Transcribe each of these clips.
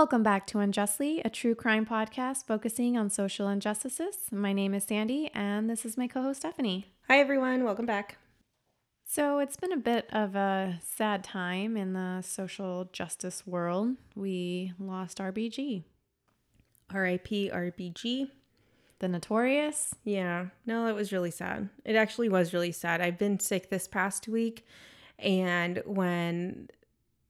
Welcome back to Unjustly, a true crime podcast focusing on social injustices. My name is Sandy, and this is my co host, Stephanie. Hi, everyone. Welcome back. So, it's been a bit of a sad time in the social justice world. We lost RBG, RIP RBG. the notorious. Yeah, no, it was really sad. It actually was really sad. I've been sick this past week, and when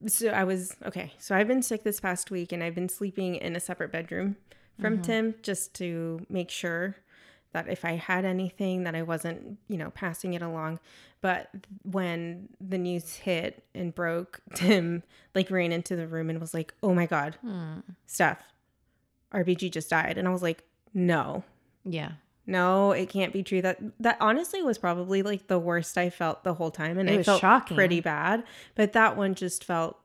so I was okay. So I've been sick this past week, and I've been sleeping in a separate bedroom from mm-hmm. Tim just to make sure that if I had anything that I wasn't, you know, passing it along. But when the news hit and broke, Tim like ran into the room and was like, "Oh my god, hmm. Steph, RBG just died," and I was like, "No." Yeah. No, it can't be true. That that honestly was probably like the worst I felt the whole time, and It I was felt shocking. pretty bad. But that one just felt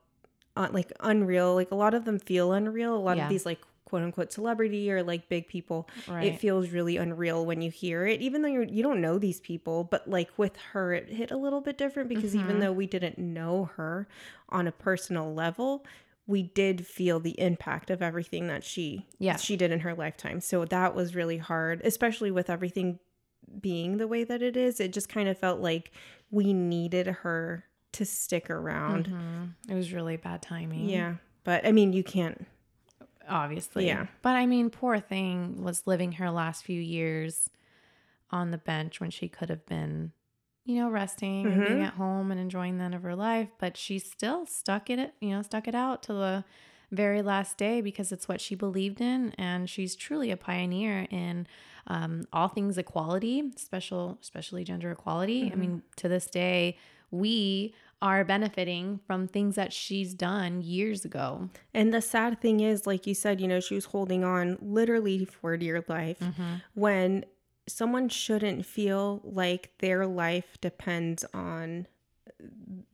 uh, like unreal. Like a lot of them feel unreal. A lot Yeah. of these like quote unquote celebrity or like big people, Right. it feels really unreal when you hear it, even though you're, you don't know these people. But like with her, it hit a little bit different because Mm-hmm. even though we didn't know her on a personal level. We did feel the impact of everything that she Yeah. she did in her lifetime. So that was really hard, especially with everything being the way that it is. It just kind of felt like we needed her to stick around. Mhm. It was really bad timing. Yeah. But I mean, you can't. obviously. Yeah. But I mean, poor thing was living her last few years on the bench when she could have been, you know, resting and being Mhm. at home and enjoying the end of her life. But she still stuck in it, you know, stuck it out to the very last day because it's what she believed in, and she's truly a pioneer in um, all things equality, special, especially gender equality. I mean, to this day, we are benefiting from things that she's done years ago. And the sad thing is, like you said, you know, she was holding on literally for dear life when someone shouldn't feel like their life depends on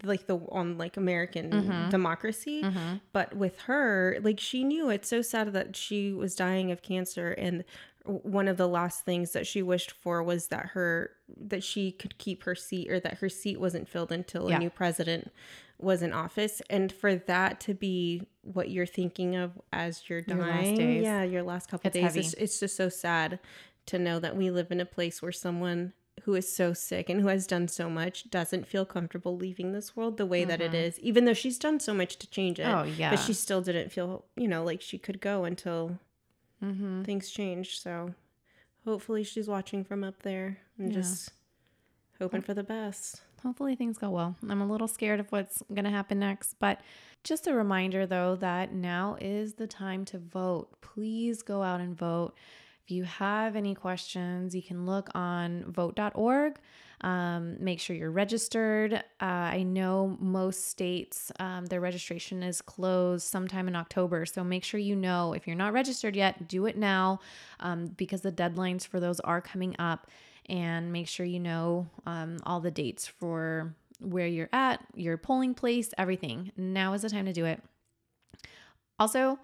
like the on like American mm-hmm. democracy. Mm-hmm. But with her, like she knew it's so sad that she was dying of cancer and one of the last things that she wished for was that her that she could keep her seat or that her seat wasn't filled until Yeah. a new president was in office and for that to be what you're thinking of as you're Your last dying days. yeah your last couple It's days it's, it's just so sad to know that we live in a place where someone who is so sick and who has done so much doesn't feel comfortable leaving this world the way that it is even though she's done so much to change it Mm-hmm. Oh, yeah. but she still didn't feel you know like she could go until Mm-hmm. things changed so hopefully she's watching from up there and Yeah. just hoping for the best Hopefully things go well. I'm a little scared of what's going to happen next, but just a reminder though that now is the time to vote. Please go out and vote. If you have any questions, you can look on vote.org. Um, make sure you're registered. Uh, I know most states, um, their registration is closed sometime in October. So make sure you know if you're not registered yet, do it now um, because the deadlines for those are coming up. And make sure you know um, all the dates for where you're at, your polling place, everything. Now is the time to do it. Also,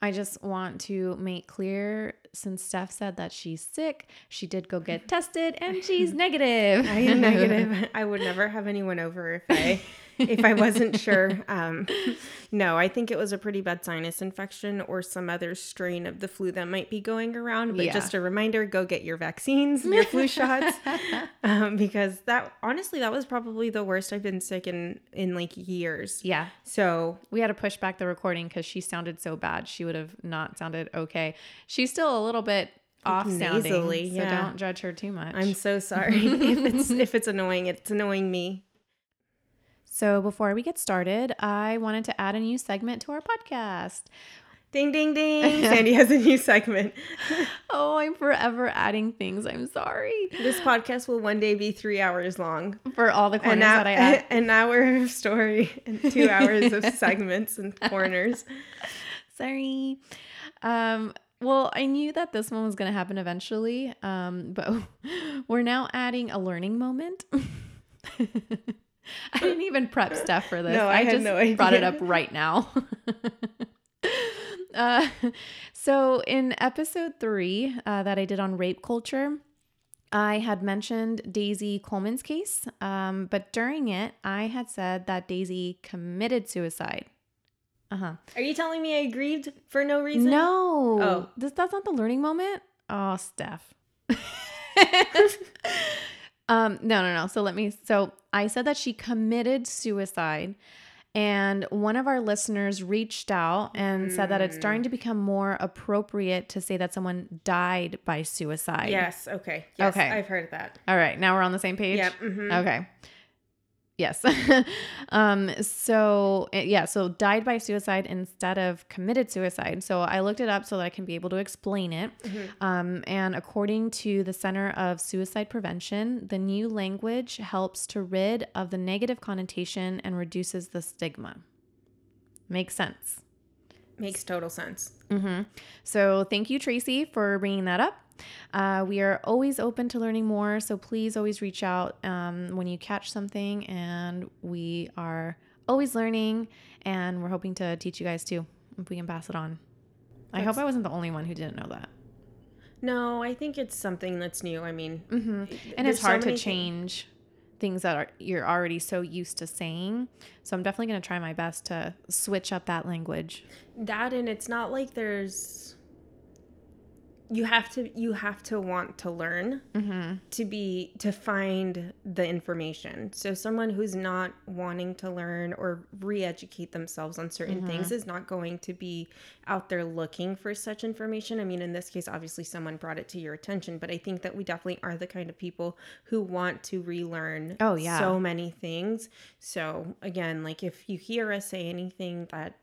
I just want to make clear since Steph said that she's sick, she did go get tested and she's negative. I am negative. I would never have anyone over if I if I wasn't sure. Um, no, I think it was a pretty bad sinus infection or some other strain of the flu that might be going around. But Yeah. just a reminder: go get your vaccines, your flu shots, um, because that honestly that was probably the worst I've been sick in in like years. yeah. So We had to push back the recording because she sounded so bad. She would have not sounded okay. She's still a little bit off sounding. nasally, so yeah. don't judge her too much. I'm so sorry if it's if it's annoying. It's annoying me. So before we get started, I wanted to add a new segment to our podcast. Ding ding ding! Sandy has a new segment. Oh, I'm forever adding things. I'm sorry This podcast will one day be three hours long. for all the corners hour, that I add. an hour of story and two hours of segments and corners. Sorry. Um, well, I knew that this one was going to happen eventually, um, but we're now adding a learning moment. I didn't even prep stuff for this. No, I had just no brought it up right now. uh, so, in episode three uh, that I did on rape culture, I had mentioned Daisy Coleman's case, um, but during it, I had said that Daisy committed suicide. Uh huh. Are you telling me I grieved for no reason? No. Oh. This, that's not the learning moment. Oh, Steph. um, no, no, no. So let me. So I said that she committed suicide, and one of our listeners reached out and said that it's starting to become more appropriate to say that someone died by suicide. Yes. Okay. Yes, Okay. I've heard that. All right. Now we're on the same page. Yep. mhm. Okay. Yes. um so eh, yeah, so died by suicide instead of committed suicide. So I looked it up so that I can be able to explain it. Um and according to the Center of Suicide Prevention, the new language helps to rid of the negative connotation and reduces the stigma. Makes sense. Makes total sense. hmm So thank you, Tracy, for bringing that up. Uh, we are always open to learning more, so please always reach out um, when you catch something, and we are always learning, and we're hoping to teach you guys too if we can pass it on. I hope I wasn't the only one who didn't know that. No, I think it's something that's new. I mean, hmm And it's so hard to many thi- change things that are you're already so used to saying. So I'm definitely going to try my best to switch up that language. that and it's not like there's you have to you have to want to learn hmm to be to find the information. So someone who's not wanting to learn or re-educate themselves on certain things is not going to be out there looking for such information. I mean in this case obviously someone brought it to your attention but i think that we definitely are the kind of people who want to relearn Oh, yeah. so many things. So again like if you hear us say anything that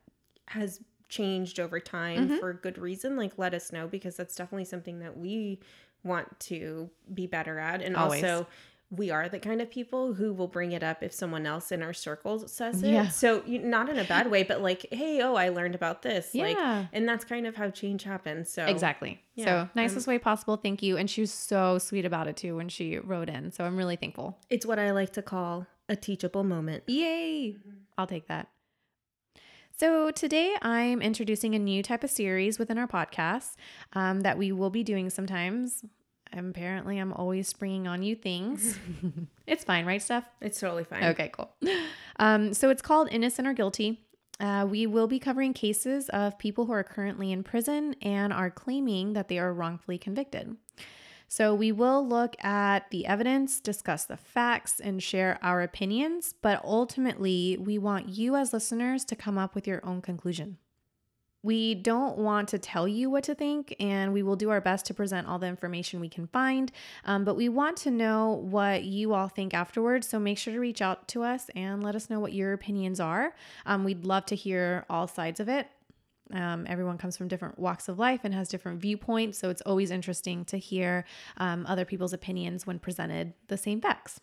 has changed over time Mm-hmm. for good reason like let us know because that's definitely something that we want to be better at and Always. also we are the kind of people who will bring it up if someone else in our circle says it Yeah. so you, not in a bad way but like hey oh i learned about this like Yeah. and that's kind of how change happens so Exactly. yeah, so nicest way possible. Thank you. And she was so sweet about it too when she wrote in. So I'm really thankful. it's what i like to call a teachable moment Yay. I'll take that. So today I'm introducing a new type of series within our podcast um, that we will be doing sometimes. Apparently, I'm always springing on you things. it's fine, right, Steph? it's totally fine Okay, cool. Um, so it's called Innocent or Guilty. Uh, we will be covering cases of people who are currently in prison and are claiming that they are wrongfully convicted. So we will look at the evidence, discuss the facts, and share our opinions, but ultimately, we want you as listeners to come up with your own conclusion. We don't want to tell you what to think, and we will do our best to present all the information we can find. Um, but we want to know what you all think afterwards. So make sure to reach out to us and let us know what your opinions are. Um, we'd love to hear all sides of it. Um, everyone comes from different walks of life and has different viewpoints. So it's always interesting to hear um, other people's opinions when presented the same facts.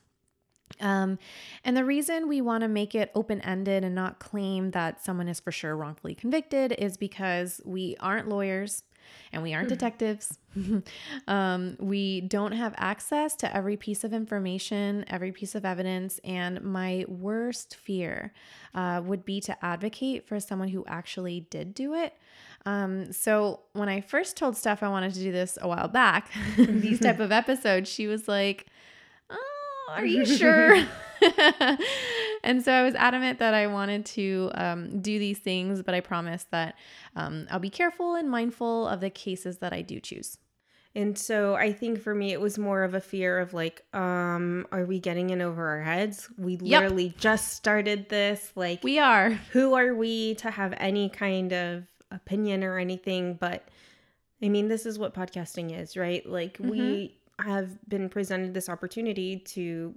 Um, and the reason we want to make it open ended and not claim that someone is for sure wrongfully convicted is because we aren't lawyers and we aren't detectives. um, we don't have access to every piece of information, every piece of evidence. And my worst fear uh, would be to advocate for someone who actually did do it. Um, so when I first told Steph I wanted to do this a while back, these type of episodes, she was like, "Oh, are you sure?" And so I was adamant that I wanted to um, do these things, but I promised that um, I'll be careful and mindful of the cases that I do choose. And so I think for me, it was more of a fear of like, um, are we getting in over our heads? We literally just started this. Like, We are. who are we to have any kind of opinion or anything? But I mean, this is what podcasting is, right? Like, we have been presented this opportunity to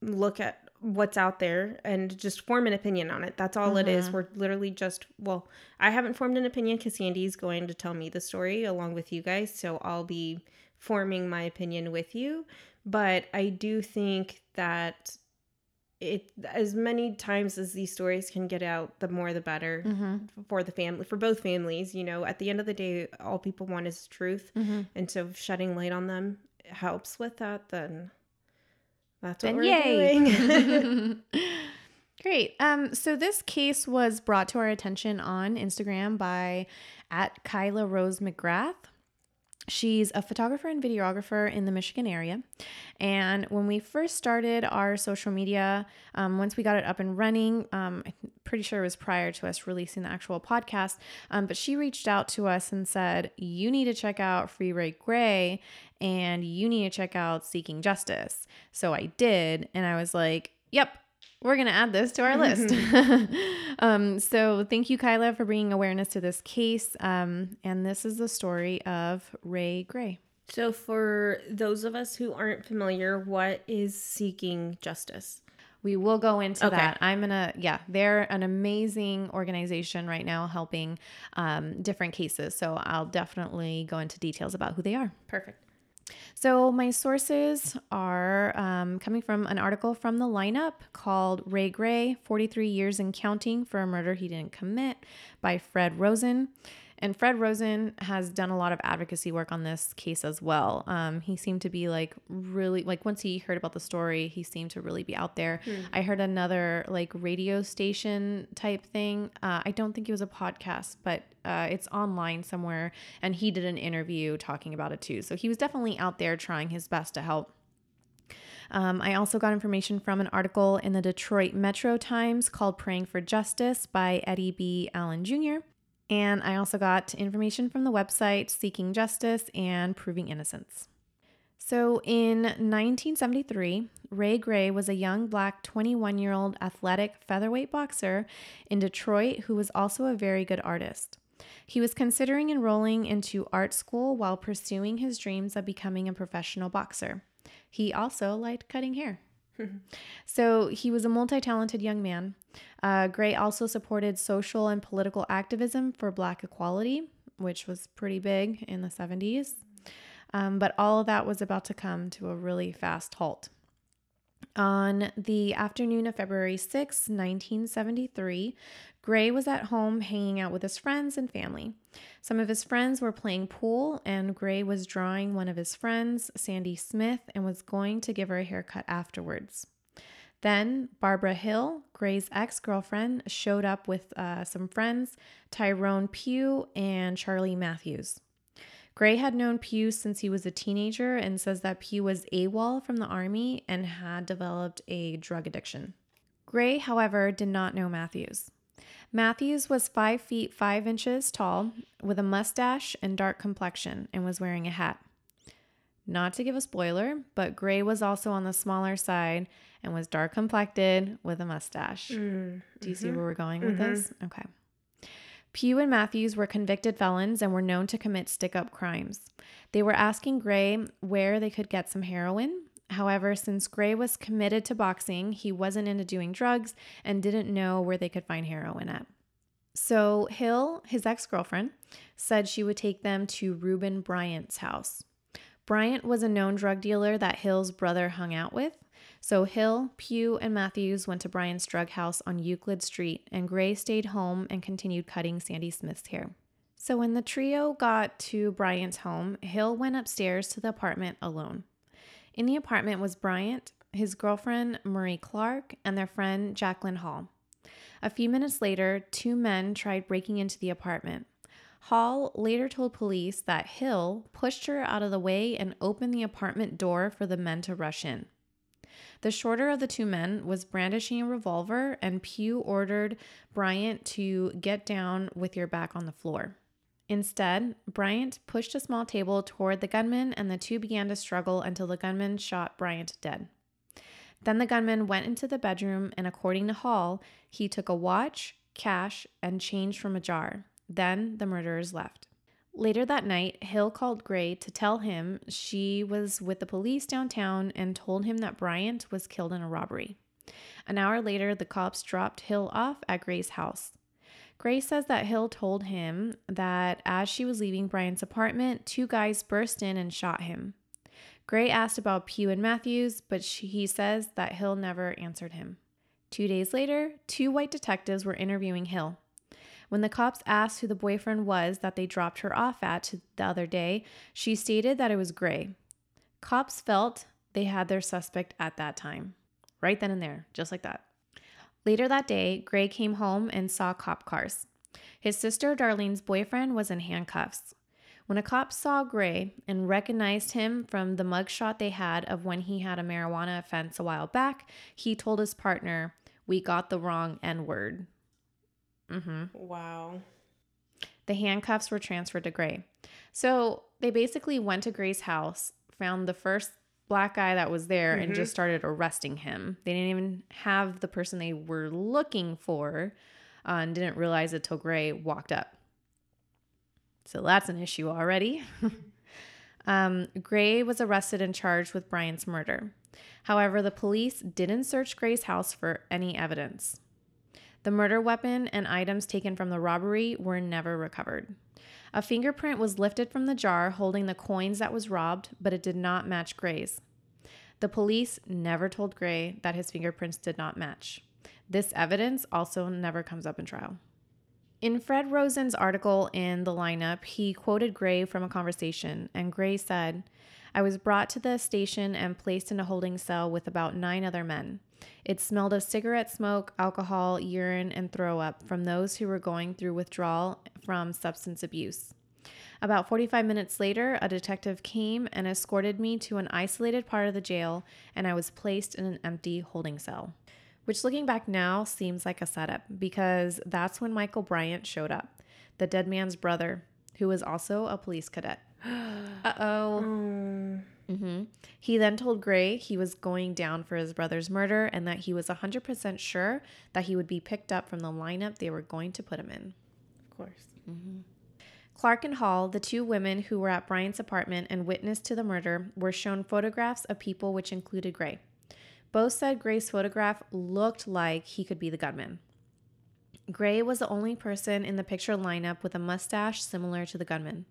look at what's out there and just form an opinion on it. That's all it is. We're literally just, well, I haven't formed an opinion because Sandy's going to tell me the story along with you guys. So I'll be forming my opinion with you. But I do think that it as many times as these stories can get out the more the better Mm-hmm. for the family for both families you know at the end of the day all people want is truth Mm-hmm. and so shedding light on them helps with that then that's what Then we're yay. doing Great. Um, so this case was brought to our attention on Instagram by at Kyla Rose McGrath. She's a photographer and videographer in the Michigan area. And when we first started our social media, um, once we got it up and running, um, I'm pretty sure it was prior to us releasing the actual podcast, um, but she reached out to us and said, You need to check out Free Ray Gray and you need to check out Seeking Justice. So I did. And I was like, Yep, we're going to add this to our list. um, so thank you, Kyla, for bringing awareness to this case. Um, and this is the story of Ray Gray. So, for those of us who aren't familiar, what is seeking justice? We will go into okay. that. I'm gonna, yeah, they're an amazing organization right now helping um, different cases. So I'll definitely go into details about who they are. Perfect. So, my sources are um, coming from an article from the lineup called Ray Gray 43 Years and Counting for a Murder He Didn't Commit by Fred Rosen. And Fred Rosen has done a lot of advocacy work on this case as well. Um, he seemed to be like really, like once he heard about the story, he seemed to really be out there. Hmm. I heard another like radio station type thing. Uh, I don't think it was a podcast, but uh, it's online somewhere. And he did an interview talking about it too. So he was definitely out there trying his best to help. Um, I also got information from an article in the Detroit Metro Times called Praying for Justice by Eddie B. Allen Jr. And I also got information from the website Seeking Justice and Proving Innocence. So in 1973, Ray Gray was a young black 21 year old athletic featherweight boxer in Detroit who was also a very good artist. He was considering enrolling into art school while pursuing his dreams of becoming a professional boxer. He also liked cutting hair. So he was a multi talented young man. Uh, Gray also supported social and political activism for Black equality, which was pretty big in the 70s. Um, but all of that was about to come to a really fast halt. On the afternoon of February 6, 1973, Gray was at home hanging out with his friends and family. Some of his friends were playing pool, and Gray was drawing one of his friends, Sandy Smith, and was going to give her a haircut afterwards. Then Barbara Hill, Gray's ex girlfriend, showed up with uh, some friends, Tyrone Pugh and Charlie Matthews. Gray had known Pugh since he was a teenager and says that Pugh was AWOL from the army and had developed a drug addiction. Gray, however, did not know Matthews. Matthews was 5 feet 5 inches tall with a mustache and dark complexion and was wearing a hat. Not to give a spoiler, but Gray was also on the smaller side and was dark complected with a mustache. Mm, Do you mm-hmm, see where we're going with mm-hmm. this? Okay. Pugh and Matthews were convicted felons and were known to commit stick up crimes. They were asking Gray where they could get some heroin However, since Gray was committed to boxing, he wasn't into doing drugs and didn't know where they could find heroin at. So, Hill, his ex girlfriend, said she would take them to Reuben Bryant's house. Bryant was a known drug dealer that Hill's brother hung out with. So, Hill, Pugh, and Matthews went to Bryant's drug house on Euclid Street, and Gray stayed home and continued cutting Sandy Smith's hair. So, when the trio got to Bryant's home, Hill went upstairs to the apartment alone. In the apartment was Bryant, his girlfriend Marie Clark, and their friend Jacqueline Hall. A few minutes later, two men tried breaking into the apartment. Hall later told police that Hill pushed her out of the way and opened the apartment door for the men to rush in. The shorter of the two men was brandishing a revolver, and Pugh ordered Bryant to get down with your back on the floor. Instead, Bryant pushed a small table toward the gunman and the two began to struggle until the gunman shot Bryant dead. Then the gunman went into the bedroom and, according to Hall, he took a watch, cash, and change from a jar. Then the murderers left. Later that night, Hill called Gray to tell him she was with the police downtown and told him that Bryant was killed in a robbery. An hour later, the cops dropped Hill off at Gray's house. Gray says that Hill told him that as she was leaving Bryant's apartment, two guys burst in and shot him. Gray asked about Pugh and Matthews, but she, he says that Hill never answered him. Two days later, two white detectives were interviewing Hill. When the cops asked who the boyfriend was that they dropped her off at the other day, she stated that it was Gray. Cops felt they had their suspect at that time. Right then and there, just like that. Later that day, Gray came home and saw cop cars. His sister Darlene's boyfriend was in handcuffs. When a cop saw Gray and recognized him from the mugshot they had of when he had a marijuana offense a while back, he told his partner, We got the wrong N word. Mm-hmm. Wow. The handcuffs were transferred to Gray. So they basically went to Gray's house, found the first black guy that was there, and just started arresting him. They didn't even have the person they were looking for uh, and didn't realize it till Gray walked up. So that's an issue already. um, Gray was arrested and charged with Bryant's murder. However, the police didn't search Gray's house for any evidence. The murder weapon and items taken from the robbery were never recovered. A fingerprint was lifted from the jar holding the coins that was robbed, but it did not match Gray's. The police never told Gray that his fingerprints did not match. This evidence also never comes up in trial. In Fred Rosen's article in The Lineup, he quoted Gray from a conversation, and Gray said, I was brought to the station and placed in a holding cell with about nine other men. It smelled of cigarette smoke, alcohol, urine, and throw up from those who were going through withdrawal from substance abuse. About 45 minutes later, a detective came and escorted me to an isolated part of the jail, and I was placed in an empty holding cell. Which, looking back now, seems like a setup because that's when Michael Bryant showed up, the dead man's brother, who was also a police cadet. Uh oh. Mm-hmm. He then told Gray he was going down for his brother's murder and that he was 100% sure that he would be picked up from the lineup they were going to put him in. Of course. Mm-hmm. Clark and Hall, the two women who were at Bryant's apartment and witnessed to the murder, were shown photographs of people which included Gray. Both said Gray's photograph looked like he could be the gunman. Gray was the only person in the picture lineup with a mustache similar to the gunman.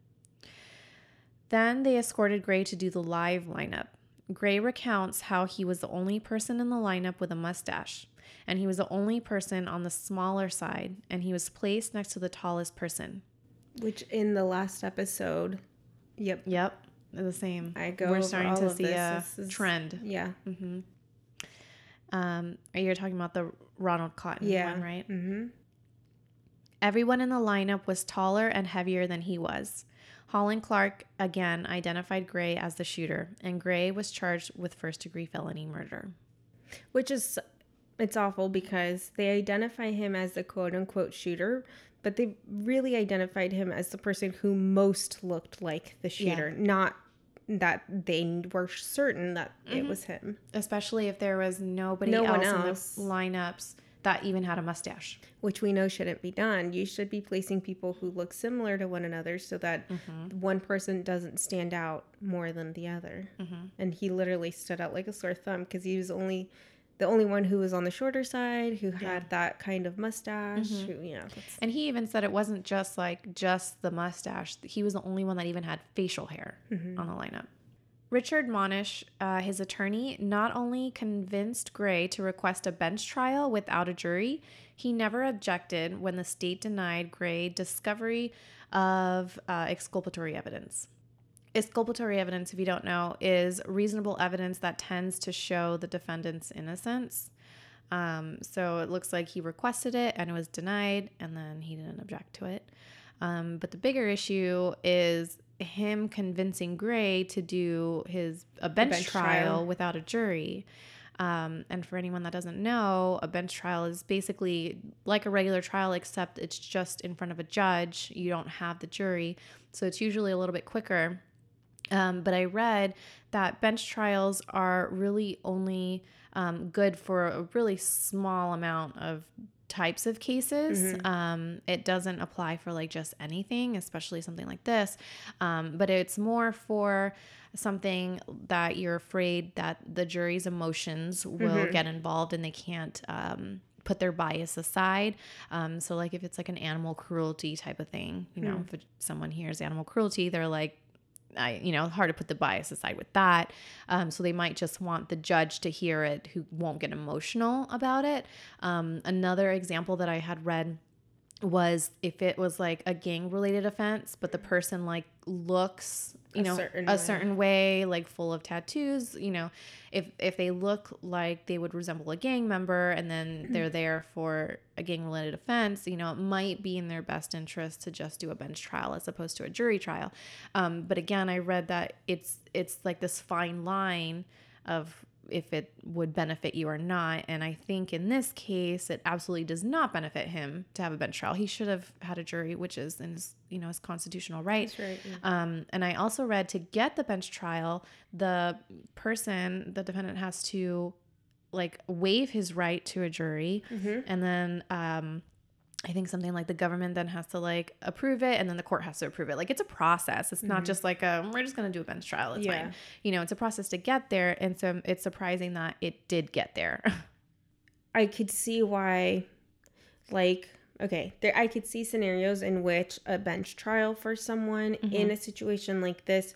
Then they escorted Gray to do the live lineup. Gray recounts how he was the only person in the lineup with a mustache, and he was the only person on the smaller side, and he was placed next to the tallest person. Which in the last episode, yep, Yep, the same. I go We're starting to see this. a This is- trend. yeah, Um, you're talking about the Ronald Cotton yeah, one, right? Mm-hmm. Everyone in the lineup was taller and heavier than he was. Hall and Clark again identified Gray as the shooter, and Gray was charged with first degree felony murder. Which is, it's awful because they identify him as the quote unquote shooter, but they really identified him as the person who most looked like the Yeah. shooter, not that they were certain that Mm-hmm. it was him. Especially if there was nobody No else, one in the lineups that even had a mustache. which we know shouldn't be done. You should be placing people who look similar to one another so that Mm-hmm. one person doesn't stand out more than the other. Mm-hmm. And he literally stood out like a sore thumb because he was only the only one who was on the shorter side, who had that kind of mustache. Mm-hmm. Who, you know, And he even said it wasn't just like just the mustache. He was the only one that even had facial hair Mm-hmm. on the lineup. Richard Monish, uh, his attorney, not only convinced Gray to request a bench trial without a jury, he never objected when the state denied Gray discovery of uh, exculpatory evidence. Exculpatory evidence, if you don't know, is reasonable evidence that tends to show the defendant's innocence. Um, so it looks like he requested it and it was denied, and then he didn't object to it. Um, but the bigger issue is him convincing Gray to do his a bench, bench trial, trial. without a jury. Um, and for anyone that doesn't know, a bench trial is basically like a regular trial, except it's just in front of a judge. You don't have the jury, so it's usually a little bit quicker. Um, but I read that bench trials are really only um, good for a really small amount of types of cases. Um, it doesn't apply for like just anything, especially something like this. Um, but it's more for something that you're afraid that the jury's emotions will get involved and they can't. Um, put their bias aside um, so like if it's like an animal cruelty type of thing you know if someone hears animal cruelty they're like I, you know, hard to put the bias aside with that. Um, so they might just want the judge to hear it who won't get emotional about it. Um, another example that I had read was if it was like a gang related offense, but the person like looks, you A know, certain a way. certain way, like full of tattoos, you know, if if they look like they would resemble a gang member and then they're there for a gang related offense, you know, it might be in their best interest to just do a bench trial as opposed to a jury trial. Um, but again, I read that it's it's like this fine line of if it would benefit you or not. And I think in this case, it absolutely does not benefit him to have a bench trial. He should have had a jury, which is in his, you know, his constitutional right. Right. yeah. Um, and I also read to get the bench trial, the person, the defendant has to like waive his right to a jury. Mhm. And then um, I think something like the government then has to like approve it and then the court has to approve it. Like it's a process. It's not just like a, we're just going to do a bench trial. It's Yeah. fine. You know, it's a process to get there. And so it's surprising that it did get there. I could see why, like, okay, there I could see scenarios in which a bench trial for someone in a situation like this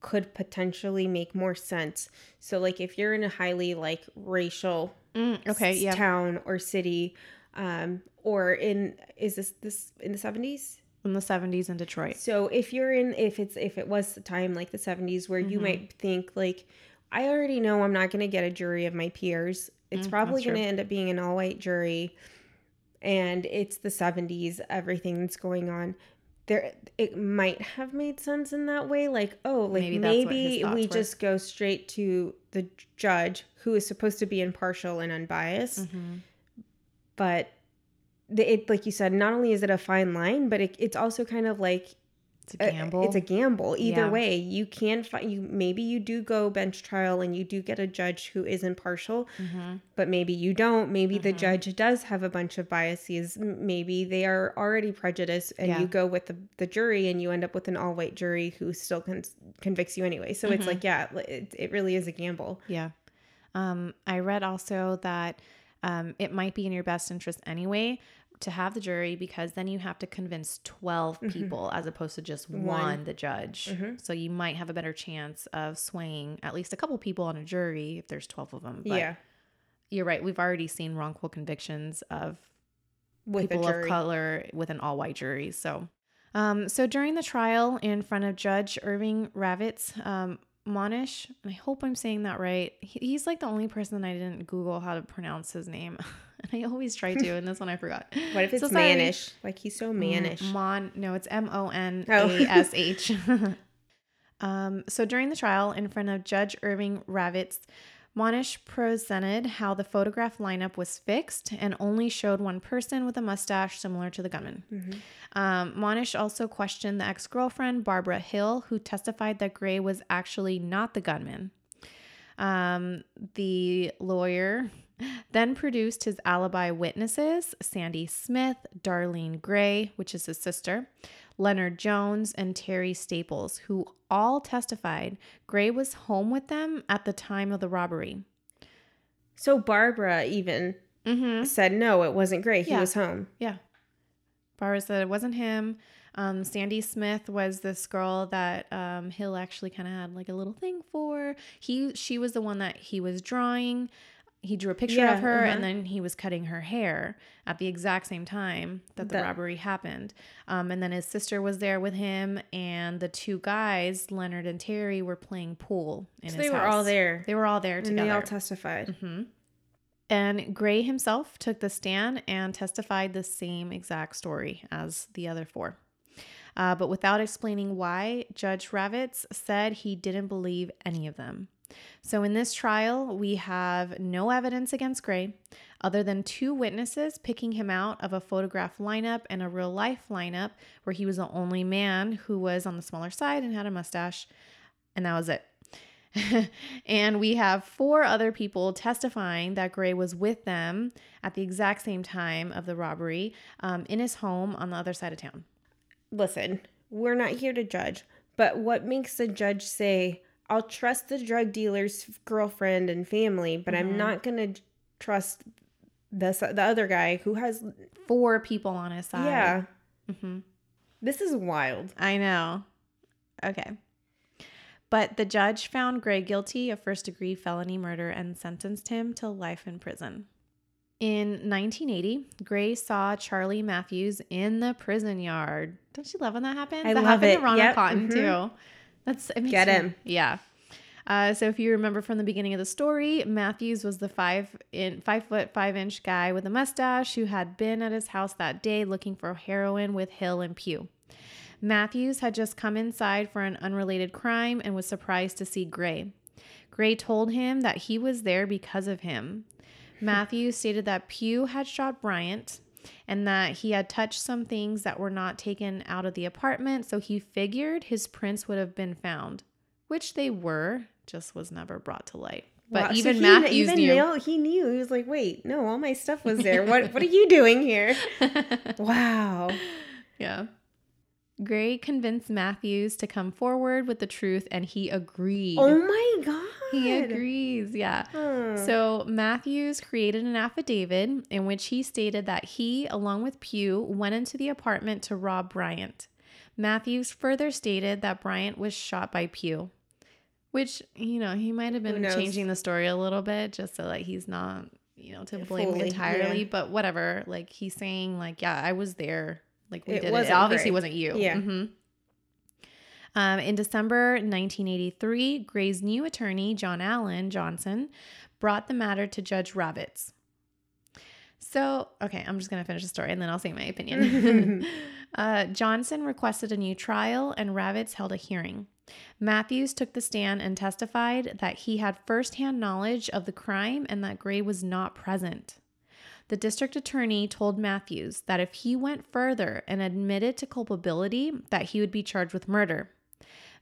could potentially make more sense. So, like, if you're in a highly like racial Mm, okay. Yeah. town or city, um, or in is this this in the seventies? In the 70s in Detroit. So if you're in if it's if it was the time like the 70s where Mm-hmm. you might think like I already know I'm not going to get a jury of my peers. It's Mm, probably going to end up being an all white jury and it's the 70s everything that's going on. There it might have made sense in that way like oh like Maybe maybe, that's what his thoughts we were. just go straight to the judge who is supposed to be impartial and unbiased Mhm. But the, it like you said not only is it a fine line but it, it's also kind of like It's a gamble. It's a gamble. Either Yeah. way, you can find you maybe you do go bench trial and you do get a judge who is impartial, Mhm. but maybe you don't. Maybe the Mhm. judge does have a bunch of biases. Maybe they are already prejudiced, and Yeah. you go with the, the jury and you end up with an all white jury who still con- convicts you anyway. So it's Mhm. like, yeah, it, it really is a gamble. Yeah. Um, I read also that um, it might be in your best interest anyway to have the jury because then you have to convince 12 people as opposed to just one, Mm-hmm. One. the judge. Mhm. So you might have a better chance of swaying at least a couple people on a jury if there's 12 of them. But yeah, you're right. We've already seen wrongful convictions of with people of color with an all white jury. So, um, so during the trial in front of Judge Irving Ravitz, um, Monish, and I hope I'm saying that right. He, he's like the only person I didn't Google how to pronounce his name, and I always try to, and this one I forgot. What if it's So sorry. Like he's so mannish. Mm, Mon, no, it's M O N Oh. A S H. Um, so during the trial in front of Judge Irving Ravitz, Monish presented how the photograph lineup was fixed and only showed one person with a mustache similar to the gunman. Mhm. Um, Monish also questioned the ex girlfriend, Barbara Hill, who testified that Gray was actually not the gunman. Um, the lawyer then produced his alibi witnesses Sandy Smith, Darlene Gray, which is his sister, Leonard Jones, and Terry Staples, who all testified Gray was home with them at the time of the robbery. So Barbara even Mm-hmm. said no, it wasn't Gray. He Yeah. was home. Yeah. Barbara said it wasn't him. Um, Sandy Smith was this girl that um, Hill actually kind of had like a little thing for. He, she was the one that he was drawing. He drew a picture Yeah, of her, uh-huh. and then he was cutting her hair at the exact same time that the That- robbery happened. Um, and then his sister was there with him, and the two guys, Leonard and Terry, were playing pool in So they were all there. They were all there and together. they all testified. hmm And Gray himself took the stand and testified the same exact story as the other four. Uh, but without explaining why, Judge Ravitz said he didn't believe any of them. So in this trial, we have no evidence against Gray other than two witnesses picking him out of a photograph lineup and a real life lineup where he was the only man who was on the smaller side and had a mustache. And that was it. and we have four other people testifying that Gray was with them at the exact same time of the robbery um, in his home on the other side of town. Listen, we're not here to judge, but what makes the judge say, I'll trust the drug dealer's girlfriend and family, but Mhm. I'm not going to trust the, the other guy who has. Four people on his side. Yeah. hmm This is wild. I know. Okay. But the judge found Gray guilty of first degree felony murder and sentenced him to life in prison. In 1980, Gray saw Charlie Matthews in the prison yard. Don't you love when that happens? I that love happened it. to Ronald Yep. Cotton Mhm. too. That's it Get me- him. Yeah. Uh, so if you remember from the beginning of the story, Matthews was the five in five foot five inch guy with a mustache who had been at his house that day looking for heroin with Hill and Pugh. Matthews had just come inside for an unrelated crime and was surprised to see Gray. Gray told him that he was there because of him. Matthews stated that Pugh had shot Bryant and that he had touched some things that were not taken out of the apartment, so he figured his prints would have been found, which they were, just was never brought to light. But Wow, even he- Matthews even knew. nailed- he knew. He was like, "Wait, no, all my stuff was there. What What are you doing here?" Wow. yeah. Gray convinced Matthews to come forward with the truth, and he agreed. Oh my god. He agrees, yeah. Huh. So Matthews created an affidavit in which he stated that he, along with Pugh, went into the apartment to rob Bryant. Matthews further stated that Bryant was shot by Pugh, which, you know, he might have been changing the story a little bit just so that he's not, you know, to blame Fully, entirely, yeah. but whatever. Like he's saying, like, yeah, I was there. Like we It did it. It obviously Gray. wasn't you. Yeah. Mhm. Um, in December 1983, Gray's new attorney, John Allen Johnson, brought the matter to Judge Ravitz. So, okay, I'm just going to finish the story and then I'll say my opinion. uh, Johnson requested a new trial and Ravitz held a hearing. Matthews took the stand and testified that he had firsthand knowledge of the crime and that Gray was not present. The district attorney told Matthews that if he went further and admitted to culpability, that he would be charged with murder.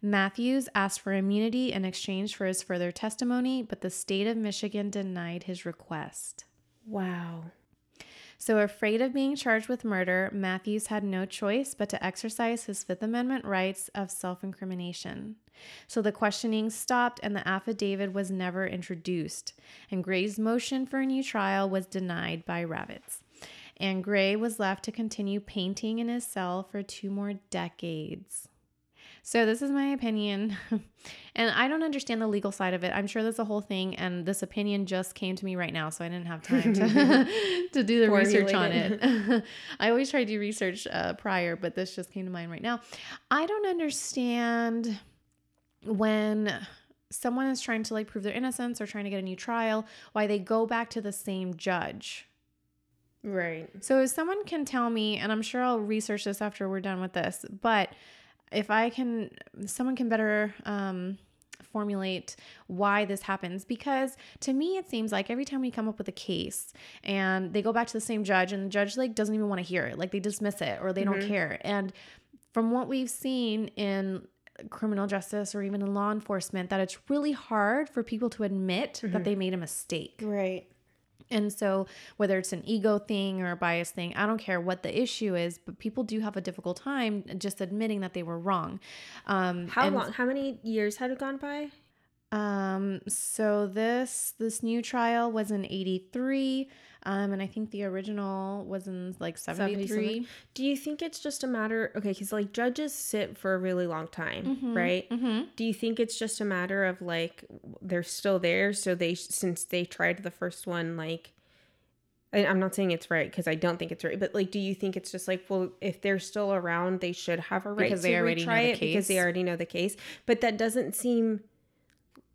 Matthews asked for immunity in exchange for his further testimony, but the state of Michigan denied his request. wow. So, afraid of being charged with murder, Matthews had no choice but to exercise his Fifth Amendment rights of self incrimination. So, the questioning stopped and the affidavit was never introduced. And Gray's motion for a new trial was denied by Ravitz. And Gray was left to continue painting in his cell for two more decades. So, this is my opinion. and I don't understand the legal side of it. I'm sure that's a whole thing. And this opinion just came to me right now. So, I didn't have time to, to do the research on it. I always try to do research uh, prior, but this just came to mind right now. I don't understand when someone is trying to like prove their innocence or trying to get a new trial, why they go back to the same judge. Right. So if someone can tell me, and I'm sure I'll research this after we're done with this, but if I can, someone can better um, formulate why this happens because to me it seems like every time we come up with a case and they go back to the same judge and the judge like doesn't even want to hear it, like they dismiss it or they don't care. And from what we've seen in criminal justice or even in law enforcement, that it's really hard for people to admit that they made a mistake. Right. And so, whether it's an ego thing or a bias thing, I don't care what the issue is, but people do have a difficult time just admitting that they were wrong. Um, How and, long? How many years had it gone by? Um, so this this new trial was in '83, um, and I think the original was in like '73. something. Do you think it's just a matter? Okay, because like judges sit for a really long time, right? Mm-hmm. Do you think it's just a matter of like they're still there, so they since they tried the first one, like I'm not saying it's right because I don't think it's right, but like, do you think it's just like, well, if they're still around, they should have a right Because to they already retry it because they already know the case? But that doesn't seem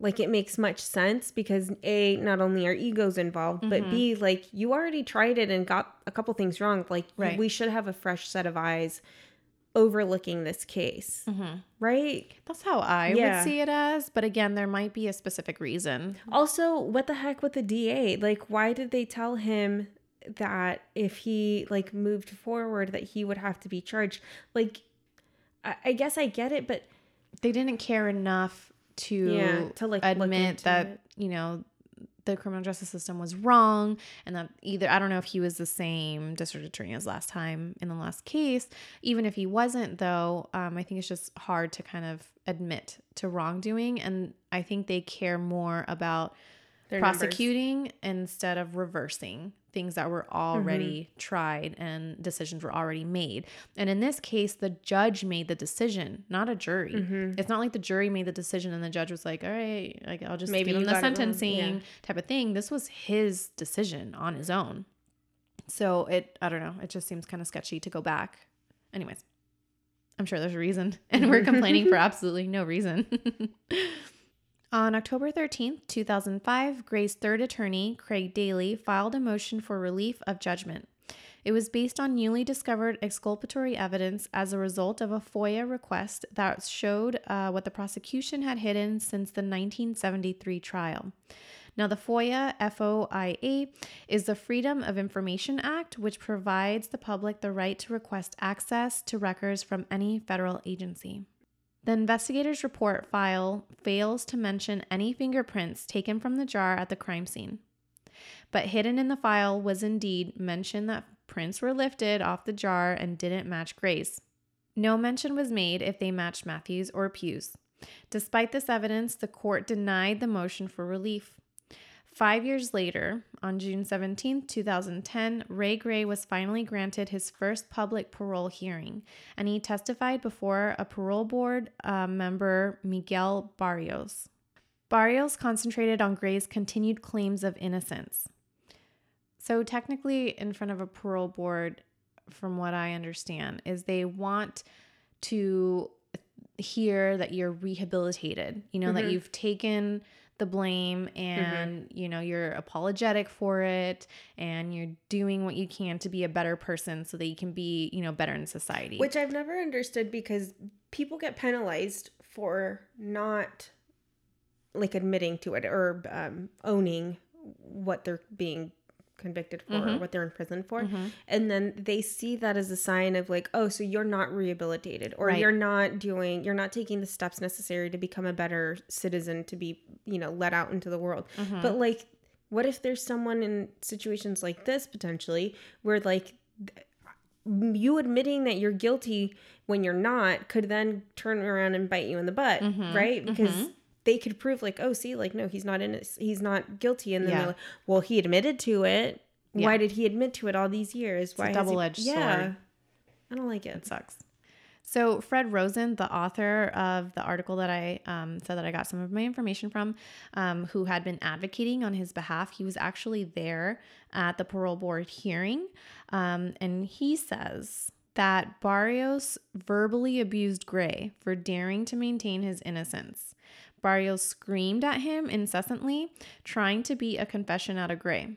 like it makes much sense because a not only are egos involved, but Mm-hmm. b like you already tried it and got a couple things wrong. Like Right. we should have a fresh set of eyes overlooking this case, Mm-hmm. right? That's how I Yeah. would see it as, but again, there might be a specific reason. Also, what the heck with the DA? Like, why did they tell him that if he like moved forward, that he would have to be charged? Like, I, I guess I get it, but They didn't care enough to, Yeah, to, like, admit that it. you know the criminal justice system was wrong and that either I don't know if he was the same district attorney as last time in the last case. Even if he wasn't though, um, I think it's just hard to kind of admit to wrongdoing and I think they care more about their numbers. prosecuting instead of reversing things that were already Mm-hmm. tried and decisions were already made. And in this case, the judge made the decision, not a jury. Mm-hmm. It's not like the jury made the decision and the judge was like, "All right, like I'll just Maybe give him the got it wrong." sentencing Yeah. type of thing." This was his decision on his own. So it, I don't know, it just seems kind of sketchy to go back. Anyways, I'm sure there's a reason, and we're complaining for absolutely no reason. On October 13, 2005, Gray's third attorney, Craig Daly, filed a motion for relief of judgment. It was based on newly discovered exculpatory evidence as a result of a FOIA request that showed uh, what the prosecution had hidden since the 1973 trial. Now, the FOIA, FOIA, is the Freedom of Information Act, which provides the public the right to request access to records from any federal agency. The investigator's report file fails to mention any fingerprints taken from the jar at the crime scene. But hidden in the file was indeed mention that prints were lifted off the jar and didn't match Gray's. No mention was made if they matched Matthews or Pugh's. Despite this evidence, the court denied the motion for relief. Five years later, on June 17, 2010, Ray Gray was finally granted his first public parole hearing, and he testified before a parole board uh, member, Miguel Barrios. Barrios concentrated on Gray's continued claims of innocence. So, technically, in front of a parole board, from what I understand, is they want to hear that you're rehabilitated, you know, mm-hmm. that you've taken the blame mm-hmm. and mm-hmm. you know you're apologetic for it and you're doing what you can to be a better person so that you can be you know better in society which i've never understood because people get penalized for not like admitting to it or um, owning what they're being convicted for mm-hmm. or what they're in prison for mm-hmm. and then they see that as a sign of like oh so you're not rehabilitated or right. you're not doing you're not taking the steps necessary to become a better citizen to be you know let out into the world mm-hmm. but like what if there's someone in situations like this potentially where like you admitting that you're guilty when you're not could then turn around and bite you in the butt mm-hmm. right because mm-hmm they could prove like, oh, see, like no, he's not in it, he's not guilty, and then yeah. they're like, well, he admitted to it. Yeah. Why did he admit to it all these years? It's Why double edged yeah. sword? I don't like it. It sucks. So Fred Rosen, the author of the article that I um, said that I got some of my information from, um, who had been advocating on his behalf, he was actually there at the parole board hearing, um, and he says that Barrios verbally abused Gray for daring to maintain his innocence. Barrios screamed at him incessantly, trying to be a confession out of Gray.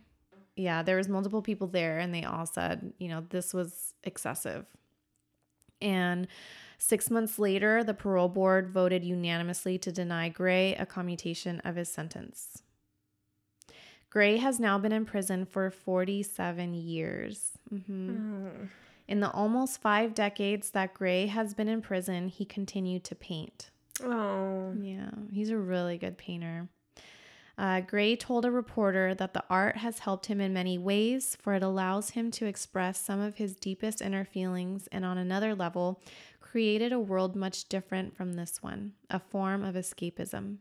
Yeah, there was multiple people there and they all said, you know, this was excessive. And six months later, the parole board voted unanimously to deny Gray a commutation of his sentence. Gray has now been in prison for 47 years. Mm-hmm. Mm. In the almost five decades that Gray has been in prison, he continued to paint. Oh. Yeah, he's a really good painter. Uh, Gray told a reporter that the art has helped him in many ways, for it allows him to express some of his deepest inner feelings, and on another level, created a world much different from this one, a form of escapism.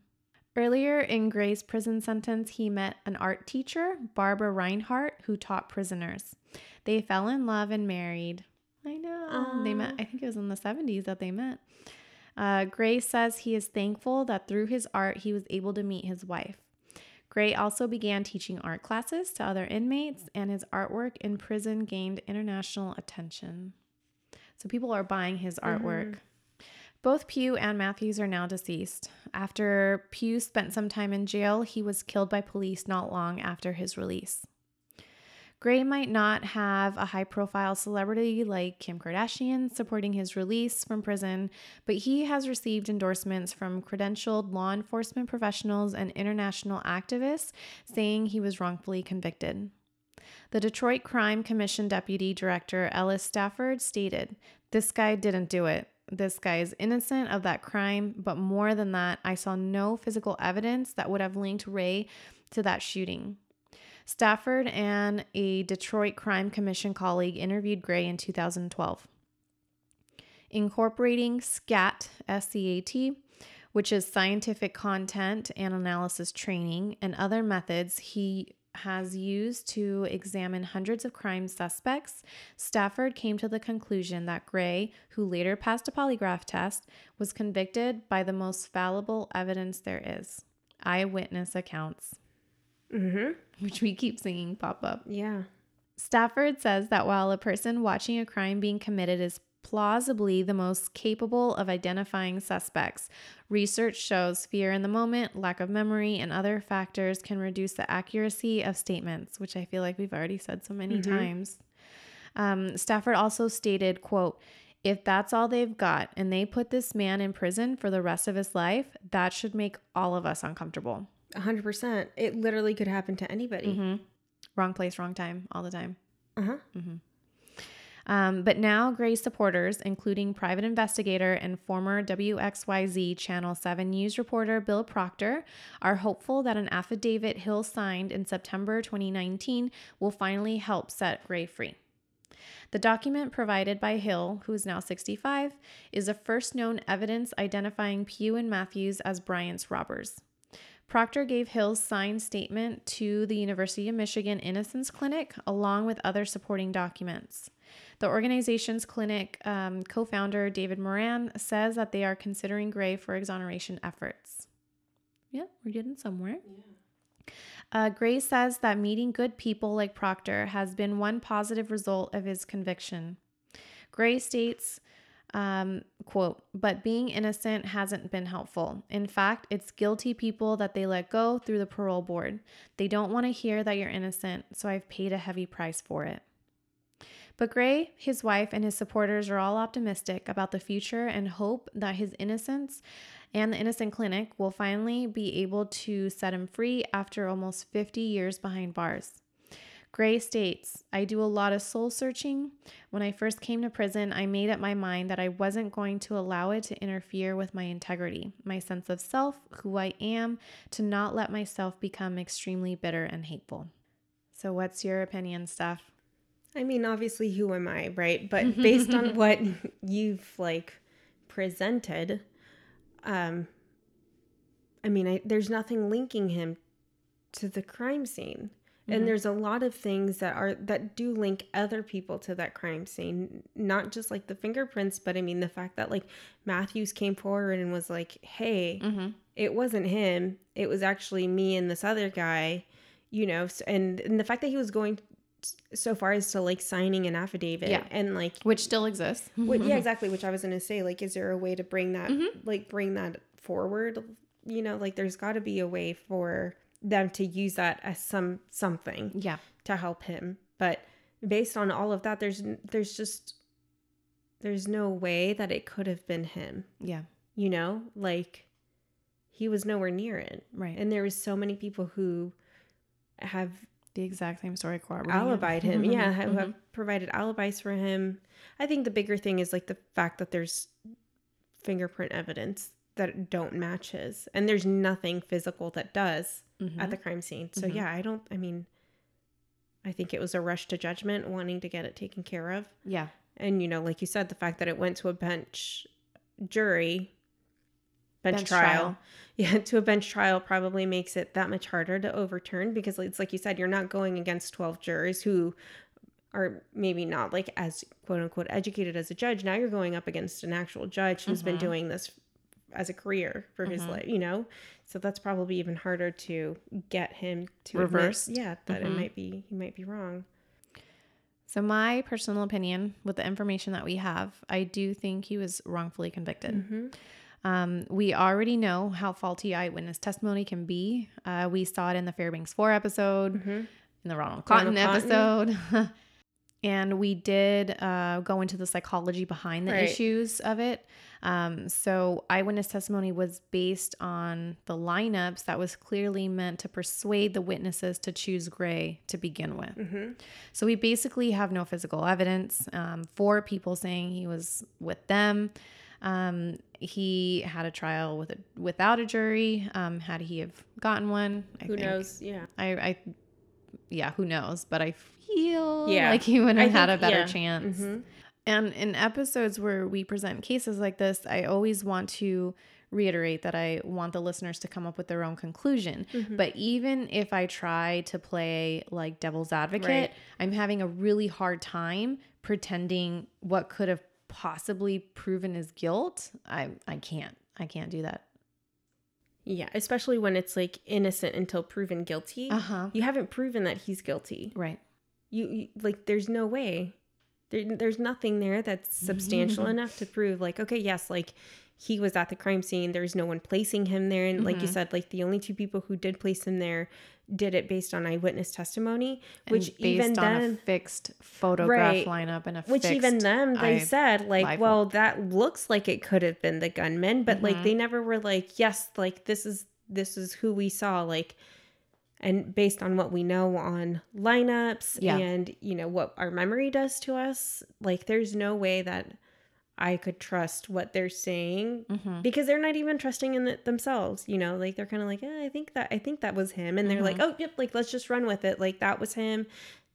Earlier in Gray's prison sentence, he met an art teacher, Barbara Reinhardt, who taught prisoners. They fell in love and married. I know. They met, I think it was in the 70s that they met. Uh, Gray says he is thankful that through his art he was able to meet his wife. Gray also began teaching art classes to other inmates, and his artwork in prison gained international attention. So people are buying his artwork. Mm-hmm. Both Pugh and Matthews are now deceased. After Pugh spent some time in jail, he was killed by police not long after his release. Gray might not have a high profile celebrity like Kim Kardashian supporting his release from prison, but he has received endorsements from credentialed law enforcement professionals and international activists saying he was wrongfully convicted. The Detroit Crime Commission Deputy Director Ellis Stafford stated, This guy didn't do it. This guy is innocent of that crime, but more than that, I saw no physical evidence that would have linked Ray to that shooting. Stafford and a Detroit Crime Commission colleague interviewed Gray in 2012. Incorporating SCAT, S C A T, which is scientific content and analysis training, and other methods he has used to examine hundreds of crime suspects, Stafford came to the conclusion that Gray, who later passed a polygraph test, was convicted by the most fallible evidence there is eyewitness accounts. Mm-hmm. Which we keep seeing pop up. Yeah. Stafford says that while a person watching a crime being committed is plausibly the most capable of identifying suspects, research shows fear in the moment, lack of memory, and other factors can reduce the accuracy of statements, which I feel like we've already said so many times. Um, Stafford also stated, quote, if that's all they've got and they put this man in prison for the rest of his life, that should make all of us uncomfortable. 100%. It literally could happen to anybody. Mhm. Wrong place, wrong time, all the time. Uh-huh. Um, but now, Gray's supporters, including private investigator and former WXYZ Channel 7 news reporter Bill Proctor, are hopeful that an affidavit Hill signed in September 2019 will finally help set Gray free. The document provided by Hill, who is now 65, is the first known evidence identifying Pugh and Matthews as Bryant's robbers. Proctor gave Hill's signed statement to the University of Michigan Innocence Clinic along with other supporting documents. The organization's clinic um, co founder, David Moran, says that they are considering Gray for exoneration efforts. Yeah, we're getting somewhere. Uh, Gray says that meeting good people like Proctor has been one positive result of his conviction. Gray states, um, quote, but being innocent hasn't been helpful. In fact, it's guilty people that they let go through the parole board. They don't want to hear that you're innocent, so I've paid a heavy price for it. But Gray, his wife, and his supporters are all optimistic about the future and hope that his innocence and the Innocent Clinic will finally be able to set him free after almost 50 years behind bars. Gray states, I do a lot of soul searching. When I first came to prison, I made up my mind that I wasn't going to allow it to interfere with my integrity, my sense of self, who I am, to not let myself become extremely bitter and hateful. So, what's your opinion, Steph? I mean, obviously, who am I, right? But based on what you've like presented, um, I mean, I, there's nothing linking him to the crime scene, Mm-hmm. and there's a lot of things that are that do link other people to that crime scene. Not just like the fingerprints, but I mean the fact that like Matthews came forward and was like, "Hey, mm-hmm. it wasn't him. It was actually me and this other guy." You know, and and the fact that he was going so far as to like signing an affidavit Yeah. and like Which still exists. what, yeah exactly which i was gonna say like is there a way to bring that mm-hmm. like bring that forward you know like there's got to be a way for them to use that as some something Yeah. to help him but based on all of that there's there's just there's no way that it could have been him Yeah. you know like he was nowhere near it Right. and there was so many people who have the exact same story corroborating it. alibied him. Yeah, have, mm-hmm. have provided alibis for him. I think the bigger thing is like the fact that there's fingerprint evidence that don't match his, and there's nothing physical that does at the mm-hmm. crime scene. So mm-hmm. yeah, I don't. I mean, I think it was a rush to judgment, wanting to get it taken care of, Yeah. and you know, like you said, the fact that it went to a bench jury. Bench, Bench trial. trial. Yeah, to a bench trial probably makes it that much harder to overturn because it's like you said, you're not going against 12 jurors who are maybe not like as quote unquote educated as a judge. Now you're going up against an actual judge who's been mm-hmm. doing this as a career for his life, you know? So that's probably even harder to get him to admit, yeah, that it might be he might be wrong. So, my personal opinion with the information that we have, I do think he was wrongfully convicted. Um, we already know how faulty eyewitness testimony can be. Uh, we saw it in the Fairbanks 4 episode, in the Ronald Cotton Ronald Cotton. episode. and we did uh, go into the psychology behind the Right. issues of it. Um, so, eyewitness testimony was based on the lineups that was clearly meant to persuade the witnesses to choose Gray to begin with. So we basically have no physical evidence. Um, four people saying he was with them. Um, he had a trial with a, without a jury. Um, had he have gotten one? I Who think. knows? Yeah. I, I, yeah, who knows? But I feel Yeah. like he would have had a better yeah. chance. Mhm. And in episodes where we present cases like this, I always want to reiterate that I want the listeners to come up with their own conclusion. Mm-hmm. But even if I try to play like devil's advocate, Right. I'm having a really hard time pretending what could have possibly proven his guilt. I I can't. I can't do that. Yeah, especially when it's like innocent until proven guilty. Uh-huh. You haven't proven that he's guilty. Right. you, you like there's no way there, there's nothing there that's substantial enough to prove like okay yes like he was at the crime scene there's no one placing him there and like you Mm-hmm. said like the only two people who did place him there did it based on eyewitness testimony which even then fixed photograph Right. lineup and a which even them they said like well that looks like it could have been the gunman but like Mm-hmm. they never were like yes like this is this is who we saw like and based on what we know on lineups Yeah. and you know what our memory does to us like there's no way that i could trust what they're saying Mhm. because they're not even trusting in it themselves you know like they're kind of like eh, i think that i think that was him and they're like Mm-hmm. oh yep like let's just run with it like that was him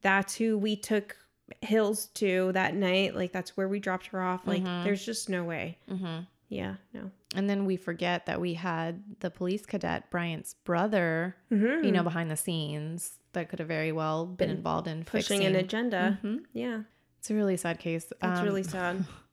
that's who we took hills to that night like that's where we dropped her off like Mhm. there's just no way Mhm. yeah no And then we forget that we had the police cadet Bryant's brother, mm-hmm. you know, behind the scenes that could have very well been, Been involved in pushing fixing. an agenda Mhm. yeah It's a really sad case. that's Um, really sad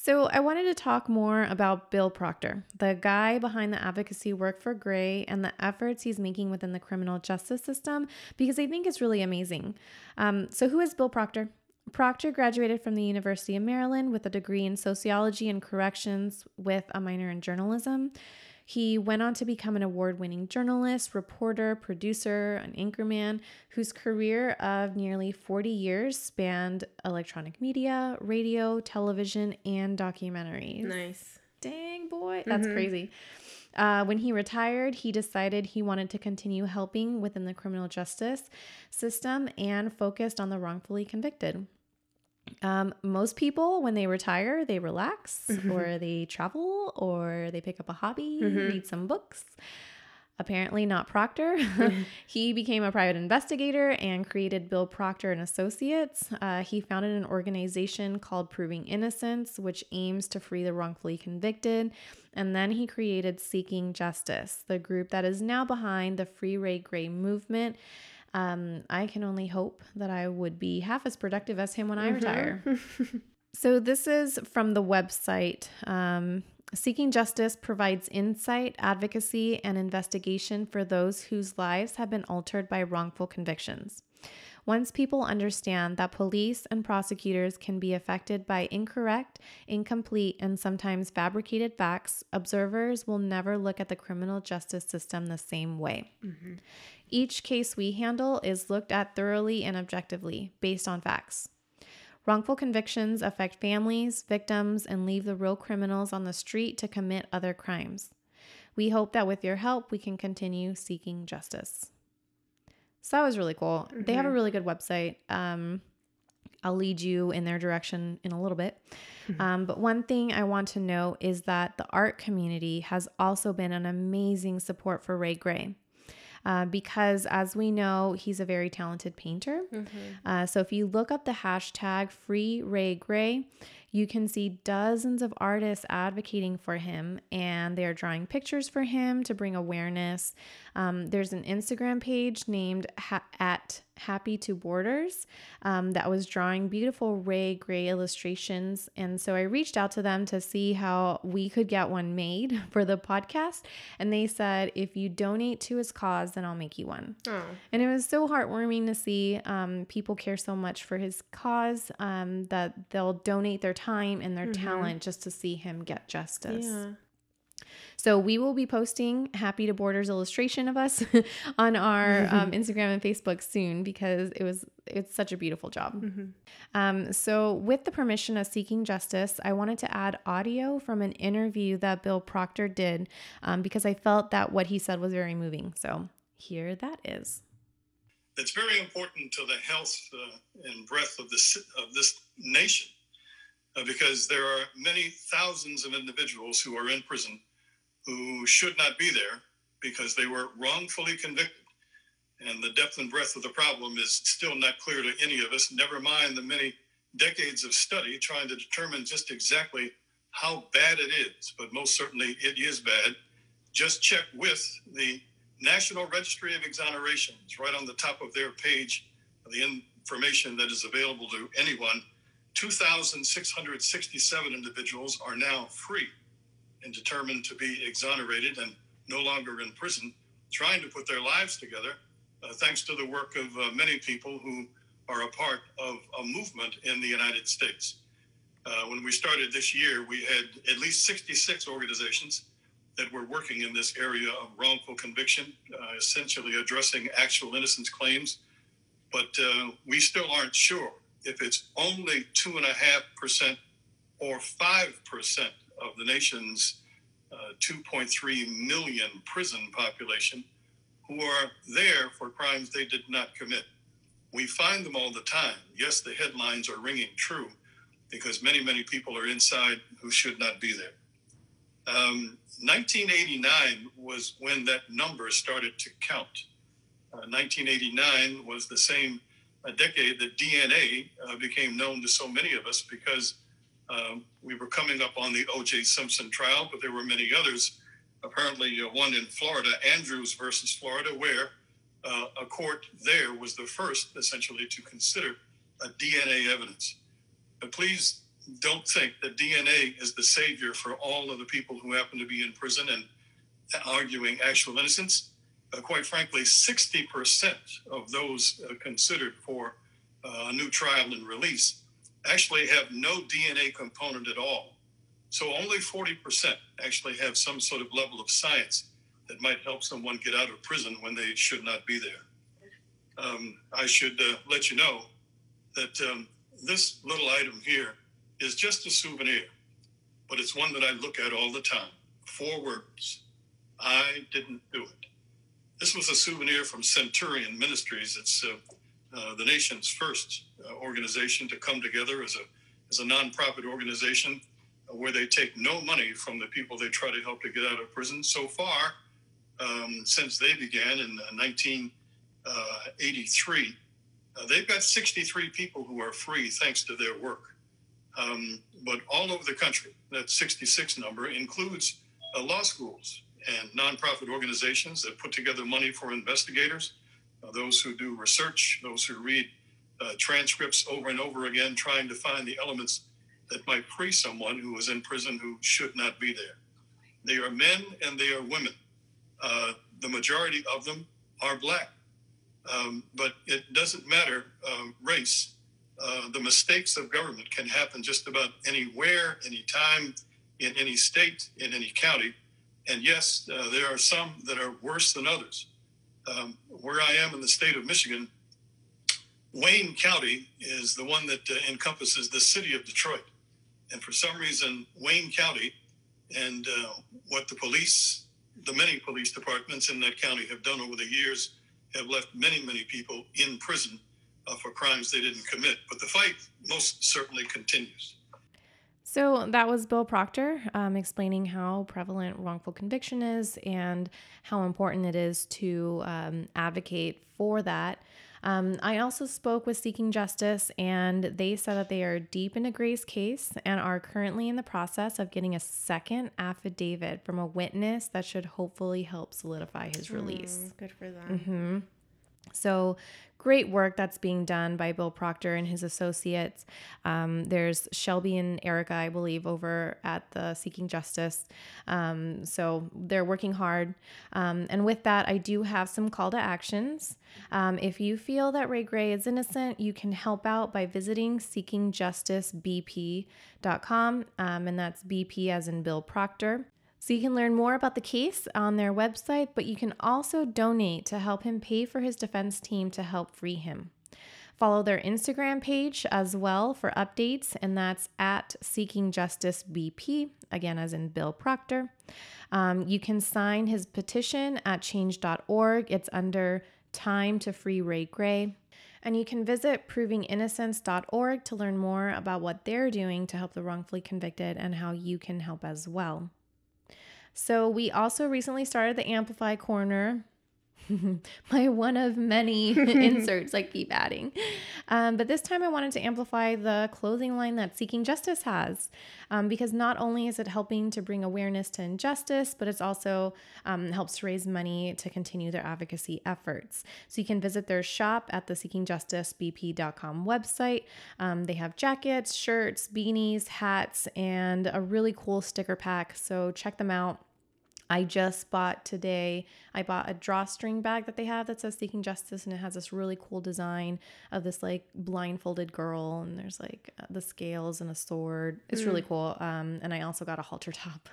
So, I wanted to talk more about Bill Proctor, the guy behind the advocacy work for Gray and the efforts he's making within the criminal justice system, because I think it's really amazing. Um, so, who is Bill Proctor? Proctor graduated from the University of Maryland with a degree in sociology and corrections with a minor in journalism. He went on to become an award winning journalist, reporter, producer, an anchorman whose career of nearly 40 years spanned electronic media, radio, television, and documentaries. nice Dang, boy. That's Mhm. crazy. Uh, when he retired, he decided he wanted to continue helping within the criminal justice system and focused on the wrongfully convicted. Um, most people, when they retire, they relax or they travel or they pick up a hobby, Mhm. read some books. Apparently, not Proctor. he became a private investigator and created Bill Proctor and Associates. Uh, he founded an organization called Proving Innocence, which aims to free the wrongfully convicted. And then he created Seeking Justice, the group that is now behind the Free Ray Gray movement. Um, I can only hope that I would be half as productive as him when I retire. So, this is from the website. Um, Seeking Justice provides insight, advocacy, and investigation for those whose lives have been altered by wrongful convictions. Once people understand that police and prosecutors can be affected by incorrect, incomplete, and sometimes fabricated facts, observers will never look at the criminal justice system the same way. Each case we handle is looked at thoroughly and objectively based on facts. Wrongful convictions affect families, victims, and leave the real criminals on the street to commit other crimes. We hope that with your help, we can continue seeking justice. So that was really cool. They have a really good website. Um, I'll lead you in their direction in a little bit. Um, but one thing I want to note is that the art community has also been an amazing support for Ray Gray. Uh, because, as we know, he's a very talented painter. Uh, so, if you look up the hashtag Free Ray Gray, you can see dozens of artists advocating for him and they're drawing pictures for him to bring awareness. Um, there's an Instagram page named ha- at Happy to Borders um, that was drawing beautiful Ray Gray illustrations. And so I reached out to them to see how we could get one made for the podcast. And they said, if you donate to his cause, then I'll make you one. oh And it was so heartwarming to see um, people care so much for his cause um, that they'll donate their time and their talent just to see him get justice. yeah So we will be posting Happy to Borders illustration of us on our um, Instagram and Facebook soon because it was it's such a beautiful job. Um, so with the permission of Seeking Justice, I wanted to add audio from an interview that Bill Proctor did um, because I felt that what he said was very moving. So here that is. It's very important to the health uh, and breadth of this of this nation, uh, because there are many thousands of individuals who are in prison who should not be there because they were wrongfully convicted. And the depth and breadth of the problem is still not clear to any of us, never mind the many decades of study trying to determine just exactly how bad it is. But most certainly it is bad. Just check with the National Registry of Exonerations, right on the top of their page, the information that is available to anyone. 2,667 individuals are now free and determined to be exonerated and no longer in prison, trying to put their lives together, uh, thanks to the work of uh, many people who are a part of a movement in the United States. Uh, when we started this year, we had at least 66 organizations that were working in this area of wrongful conviction, uh, essentially addressing actual innocence claims. But uh, we still aren't sure if it's only 2.5% or 5% of the nation's uh, 2.3 million prison population who are there for crimes they did not commit. We find them all the time. Yes, the headlines are ringing true because many, many people are inside who should not be there. Um, 1989 was when that number started to count. Uh, 1989 was the same uh, decade that DNA uh, became known to so many of us because um, we were coming up on the O.J. Simpson trial, but there were many others. Apparently, uh, one in Florida, Andrews versus Florida, where uh, a court there was the first, essentially, to consider DNA evidence. But please don't think that DNA is the savior for all of the people who happen to be in prison and arguing actual innocence. Uh, quite frankly, 60% of those uh, considered for uh, a new trial and release actually have no DNA component at all. So only 40% actually have some sort of level of science that might help someone get out of prison when they should not be there. Um, I should uh, let you know that um, this little item here is just a souvenir, but it's one that I look at all the time. Four words I didn't do it. This was a souvenir from Centurion Ministries. It's uh, uh, the nation's first uh, organization to come together as a as a nonprofit organization uh, where they take no money from the people they try to help to get out of prison. So far, um, since they began in 1983, uh, they've got 63 people who are free thanks to their work. Um, but all over the country, that 66 number includes law schools and nonprofit organizations that put together money for investigators uh, those who do research, those who read uh, transcripts over and over again, trying to find the elements that might free someone who is in prison who should not be there. They are men and they are women. Uh, the majority of them are black. Um, but it doesn't matter um, race. Uh, the mistakes of government can happen just about anywhere, anytime, in any state, in any county. And yes, uh, there are some that are worse than others um, where I am in the state of Michigan, Wayne County is the one that uh, encompasses the city of Detroit. And for some reason, Wayne County and uh, what the police, the many police departments in that county have done over the years, have left many, many people in prison uh, for crimes they didn't commit. But the fight most certainly continues. So that was Bill Proctor um, explaining how prevalent wrongful conviction is and how important it is to um, advocate for that. Um, I also spoke with Seeking Justice, and they said that they are deep into Gray's case and are currently in the process of getting a second affidavit from a witness that should hopefully help solidify his release. Mm, good for them. Mm-hmm. So, great work that's being done by Bill Proctor and his associates. Um, there's Shelby and Erica, I believe, over at the Seeking Justice. Um, so, they're working hard. Um, and with that, I do have some call to actions. Um, if you feel that Ray Gray is innocent, you can help out by visiting seekingjusticebp.com, um, and that's BP as in Bill Proctor. So you can learn more about the case on their website, but you can also donate to help him pay for his defense team to help free him. Follow their Instagram page as well for updates, and that's at Seeking Justice BP, again, as in Bill Proctor. Um, you can sign his petition at change.org. It's under Time to Free Ray Gray. And you can visit provinginnocence.org to learn more about what they're doing to help the wrongfully convicted and how you can help as well. So we also recently started the Amplify Corner. my one of many inserts I keep adding. Um, but this time I wanted to amplify the clothing line that Seeking Justice has um, because not only is it helping to bring awareness to injustice, but it's also um, helps raise money to continue their advocacy efforts. So you can visit their shop at the seekingjusticebp.com website. Um, they have jackets, shirts, beanies, hats, and a really cool sticker pack. So check them out. I just bought today, I bought a drawstring bag that they have that says Seeking Justice, and it has this really cool design of this like blindfolded girl, and there's like uh, the scales and a sword. It's really cool. Um, and I also got a halter top.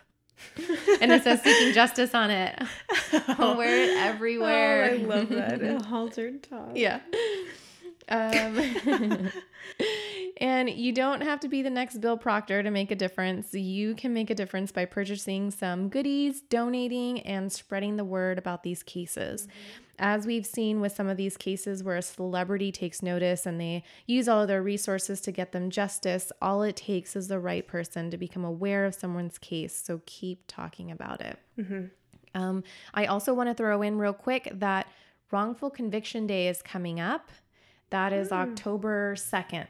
and it says Seeking Justice on it. I'll wear it everywhere. Oh, I love that. A haltered top. Yeah. Um, and you don't have to be the next Bill Proctor to make a difference. You can make a difference by purchasing some goodies, donating, and spreading the word about these cases. Mm-hmm. As we've seen with some of these cases where a celebrity takes notice and they use all of their resources to get them justice, all it takes is the right person to become aware of someone's case. So keep talking about it. Mm-hmm. Um, I also want to throw in real quick that wrongful conviction day is coming up. That is mm. October 2nd.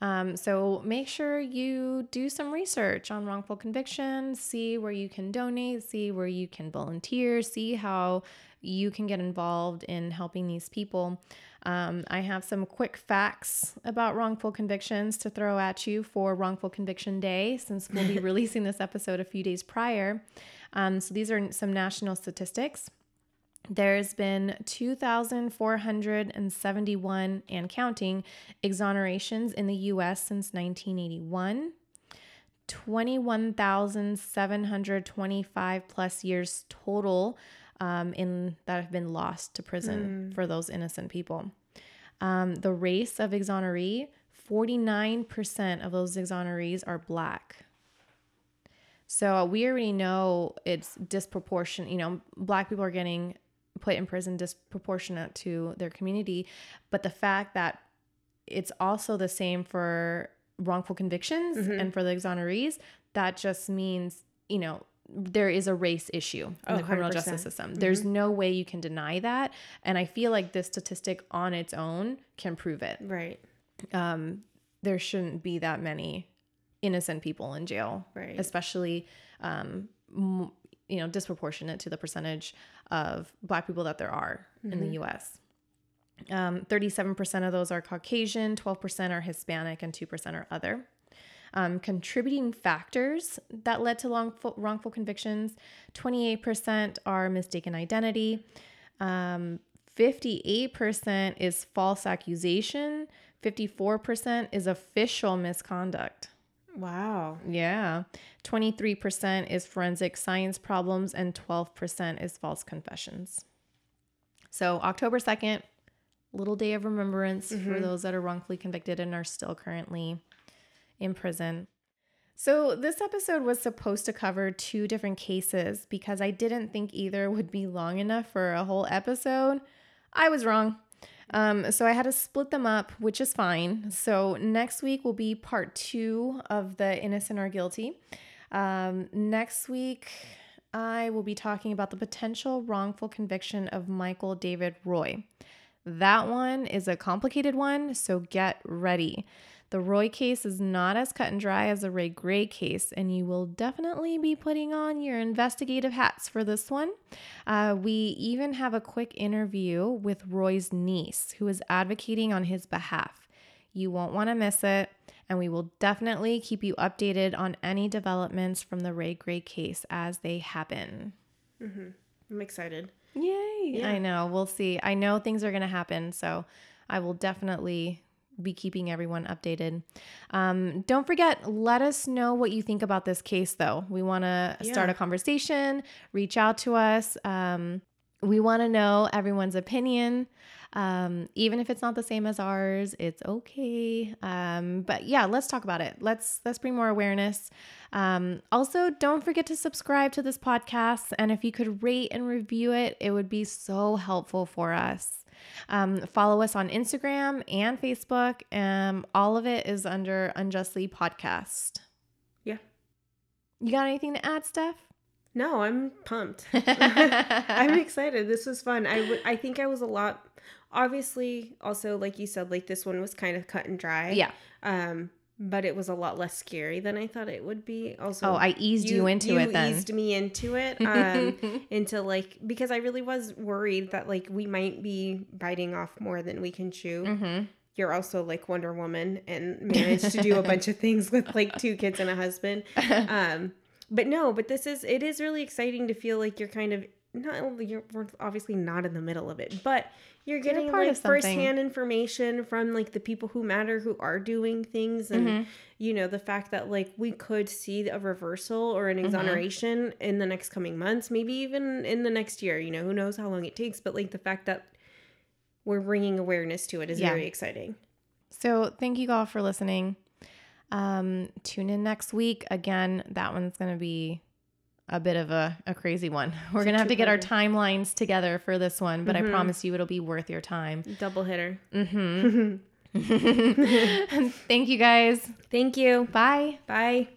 Um, so make sure you do some research on wrongful conviction, see where you can donate, see where you can volunteer, see how you can get involved in helping these people. Um, I have some quick facts about wrongful convictions to throw at you for Wrongful Conviction Day, since we'll be releasing this episode a few days prior. Um, so these are some national statistics. There's been 2,471 and counting exonerations in the US since 1981. 21,725 plus years total um, in that have been lost to prison for those innocent people. Um, the race of exoneree, 49% of those exonerees are black. So we already know it's disproportionate. You know, black people are getting put in prison disproportionate to their community, but the fact that it's also the same for wrongful convictions and for the exonerees, that just means, you know, there is a race issue in Oh, the criminal 100%. justice system. There's no way you can deny that. And I feel like this statistic on its own can prove it Right. um, there shouldn't be that many innocent people in jail, Right. Especially, um, m- you know, disproportionate to the percentage of Black people that there are in the U.S. Um, 37% of those are Caucasian, 12% are Hispanic, and 2% are other. Um, contributing factors that led to wrongful, wrongful convictions 28% are mistaken identity, um, 58% is false accusation, 54% is official misconduct. Wow. Yeah. 23% is forensic science problems, and 12% is false confessions. So, October 2nd, little day of remembrance for mm-hmm. those that are wrongfully convicted and are still currently in prison. So, this episode was supposed to cover two different cases because I didn't think either would be long enough for a whole episode. I was wrong. Um, so I had to split them up, which is fine. So next week will be part two of the innocent or guilty. Um, next week, I will be talking about the potential wrongful conviction of Michael David Roy. That one is a complicated one, so get ready. The Roy case is not as cut and dry as the Ray Gray case, and you will definitely be putting on your investigative hats for this one. Uh, we even have a quick interview with Roy's niece, who is advocating on his behalf. You won't want to miss it, and we will definitely keep you updated on any developments from the Ray Gray case as they happen. I'm excited. Yay! I know. We'll see. I know things are going to happen, so I will definitely be keeping everyone updated. Um, don't forget, let us know what you think about this case, though. We want to start a conversation, reach out to us. Um, we want to know everyone's opinion. Um, even if it's not the same as ours, it's okay. Um, but yeah, let's talk about it. Let's let's bring more awareness. Um, also, don't forget to subscribe to this podcast, and if you could rate and review it, it would be so helpful for us. Um, follow us on Instagram and Facebook. Um, all of it is under Unjustly Podcast. Yeah. You got anything to add, Steph? No, I'm pumped. I'm excited. This was fun. I, w- I think I was a lot. Obviously, also like you said, like this one was kind of cut and dry. yeah. Um, but it was a lot less scary than I thought it would be. Also, Oh, I eased you, into it then. eased me into it. Um, into like because I really was worried that like we might be biting off more than we can chew. hmm You're also like Wonder Woman and managed to do a bunch of things with like two kids and a husband. Um, but no, but this is it is really exciting to feel like you're kind of not you're we're obviously not in the middle of it, but you're getting part like firsthand information from like the people who matter who are doing things and Mhm. you know the fact that like we could see a reversal or Mm-hmm. an exoneration in the next coming months maybe even in the next year you know who knows how long it takes but like the fact that we're bringing awareness to it is Yeah. very exciting So thank you all for listening. Um, tune in next week. Again, that one's going to be a bit of a, a crazy one. We're going to have to get our timelines together for this one, but I Mhm. promise you it'll be worth your time. double hitter Mm-hmm. thank you guys. thank you Bye. bye